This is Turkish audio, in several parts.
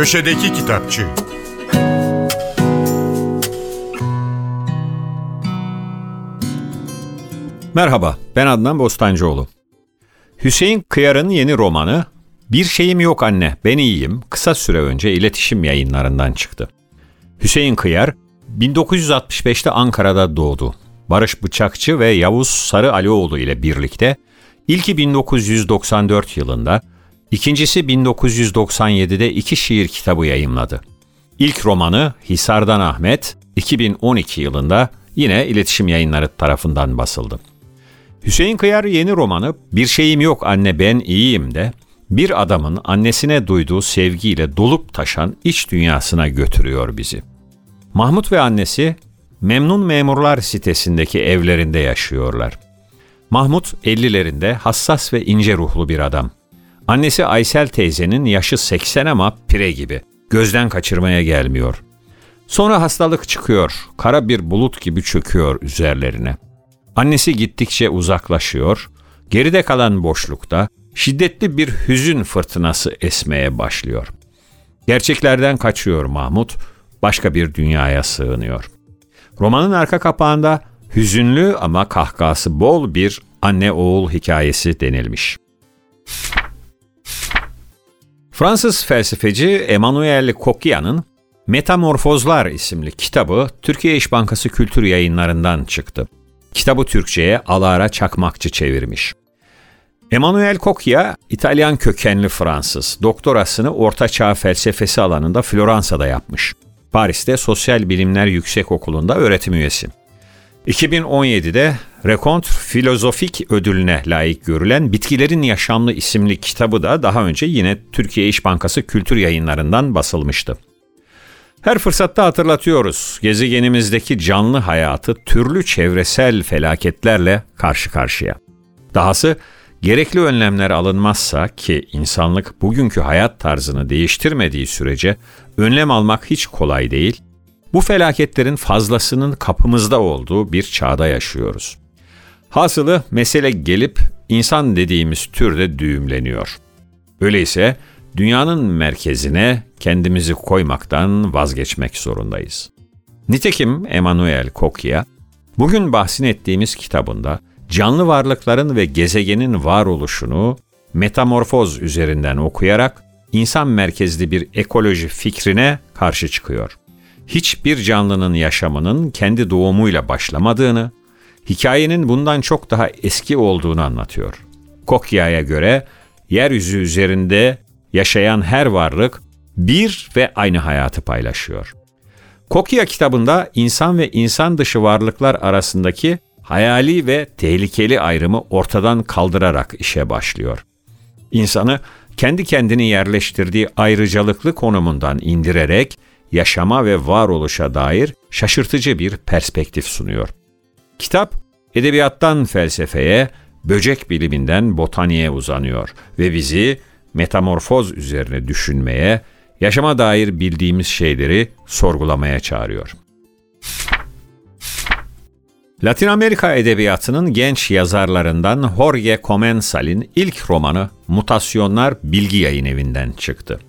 Köşedeki Kitapçı Merhaba, ben Adnan Bostancıoğlu. Hüseyin Kıyar'ın yeni romanı Bir Şeyim Yok Anne, Ben İyiyim kısa süre önce iletişim yayınlarından çıktı. Hüseyin Kıyar, 1965'te Ankara'da doğdu. Barış Bıçakçı ve Yavuz Sarı Alioğlu ile birlikte ilki 1994 yılında, ikincisi 1997'de iki şiir kitabı yayımladı. İlk romanı Hisardan Ahmet 2012 yılında yine iletişim yayınları tarafından basıldı. Hüseyin Kıyar yeni romanı Bir Şeyim Yok Anne Ben İyiyim de bir adamın annesine duyduğu sevgiyle dolup taşan iç dünyasına götürüyor bizi. Mahmut ve annesi Memnun Memurlar sitesindeki evlerinde yaşıyorlar. Mahmut 50'lerinde hassas ve ince ruhlu bir adam. Annesi Aysel teyzenin yaşı 80 ama pire gibi. Gözden kaçırmaya gelmiyor. Sonra hastalık çıkıyor, kara bir bulut gibi çöküyor üzerlerine. Annesi gittikçe uzaklaşıyor, geride kalan boşlukta şiddetli bir hüzün fırtınası esmeye başlıyor. Gerçeklerden kaçıyor Mahmut, başka bir dünyaya sığınıyor. Romanın arka kapağında hüzünlü ama kahkası bol bir anne oğul hikayesi denilmiş. Fransız felsefeci Emmanuel Coquillat'ın Metamorfozlar isimli kitabı Türkiye İş Bankası Kültür Yayınlarından çıktı. Kitabı Türkçe'ye Alara Çakmakçı çevirmiş. Emmanuel Coquillat, İtalyan kökenli Fransız. Doktorasını Orta Çağ felsefesi alanında Floransa'da yapmış. Paris'te Sosyal Bilimler Yüksek Okulu'nda öğretim üyesi. 2017'de Rencontre Filozofik ödülüne layık görülen Bitkilerin Yaşamlı isimli kitabı da daha önce yine Türkiye İş Bankası Kültür Yayınlarından basılmıştı. Her fırsatta hatırlatıyoruz. Gezegenimizdeki canlı hayatı türlü çevresel felaketlerle karşı karşıya. Dahası gerekli önlemler alınmazsa ki insanlık bugünkü hayat tarzını değiştirmediği sürece önlem almak hiç kolay değil. Bu felaketlerin fazlasının kapımızda olduğu bir çağda yaşıyoruz. Hasılı mesele gelip insan dediğimiz türde düğümleniyor. Öyleyse dünyanın merkezine kendimizi koymaktan vazgeçmek zorundayız. Nitekim Emmanuel Coquillat, bugün bahsini ettiğimiz kitabında canlı varlıkların ve gezegenin varoluşunu metamorfoz üzerinden okuyarak insan merkezli bir ekoloji fikrine karşı çıkıyor. Hiçbir canlının yaşamının kendi doğumuyla başlamadığını, hikayenin bundan çok daha eski olduğunu anlatıyor. Kokya'ya göre yeryüzü üzerinde yaşayan her varlık bir ve aynı hayatı paylaşıyor. Kokya kitabında insan ve insan dışı varlıklar arasındaki hayali ve tehlikeli ayrımı ortadan kaldırarak işe başlıyor. İnsanı kendi kendini yerleştirdiği ayrıcalıklı konumundan indirerek yaşama ve varoluşa dair şaşırtıcı bir perspektif sunuyor. Kitap, edebiyattan felsefeye, böcek biliminden botaniğe uzanıyor ve bizi metamorfoz üzerine düşünmeye, yaşama dair bildiğimiz şeyleri sorgulamaya çağırıyor. Latin Amerika edebiyatının genç yazarlarından Jorge Comensal'in ilk romanı Mutasyonlar Bilgi Yayın Evi'nden çıktı.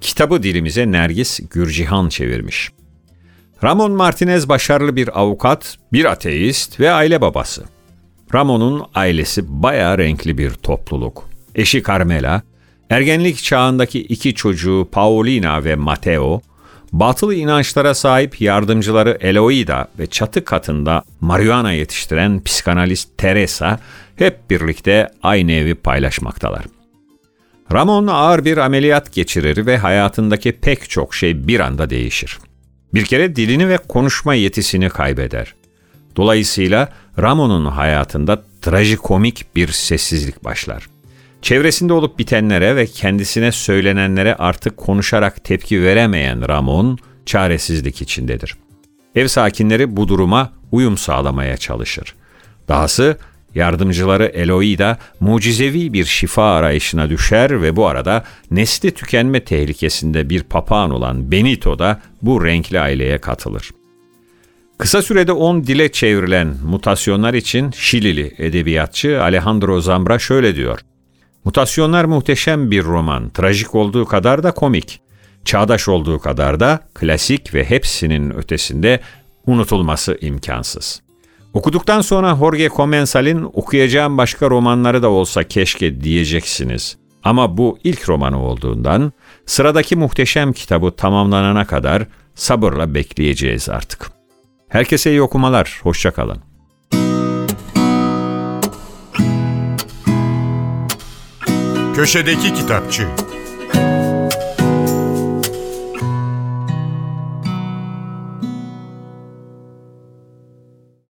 Kitabı dilimize Nergis Gürcihan çevirmiş. Ramon Martinez başarılı bir avukat, bir ateist ve aile babası. Ramon'un ailesi bayağı renkli bir topluluk. Eşi Carmela, ergenlik çağındaki iki çocuğu Paulina ve Mateo, batılı inançlara sahip yardımcıları Eloida ve çatı katında marihuana yetiştiren psikanalist Teresa hep birlikte aynı evi paylaşmaktalar. Ramon ağır bir ameliyat geçirir ve hayatındaki pek çok şey bir anda değişir. Bir kere dilini ve konuşma yetisini kaybeder. Dolayısıyla Ramon'un hayatında trajikomik bir sessizlik başlar. Çevresinde olup bitenlere ve kendisine söylenenlere artık konuşarak tepki veremeyen Ramon çaresizlik içindedir. Ev sakinleri bu duruma uyum sağlamaya çalışır. Dahası yardımcıları Eloida mucizevi bir şifa arayışına düşer ve bu arada nesli tükenme tehlikesinde bir papağan olan Benito da bu renkli aileye katılır. Kısa sürede 10 dile çevrilen mutasyonlar için Şilili edebiyatçı Alejandro Zambra şöyle diyor. Mutasyonlar muhteşem bir roman, trajik olduğu kadar da komik. Çağdaş olduğu kadar da klasik ve hepsinin ötesinde unutulması imkansız. Okuduktan sonra Jorge Comensal'in okuyacağım başka romanları da olsa keşke diyeceksiniz. Ama bu ilk romanı olduğundan sıradaki muhteşem kitabı tamamlanana kadar sabırla bekleyeceğiz artık. Herkese iyi okumalar, hoşçakalın. Köşedeki Kitapçı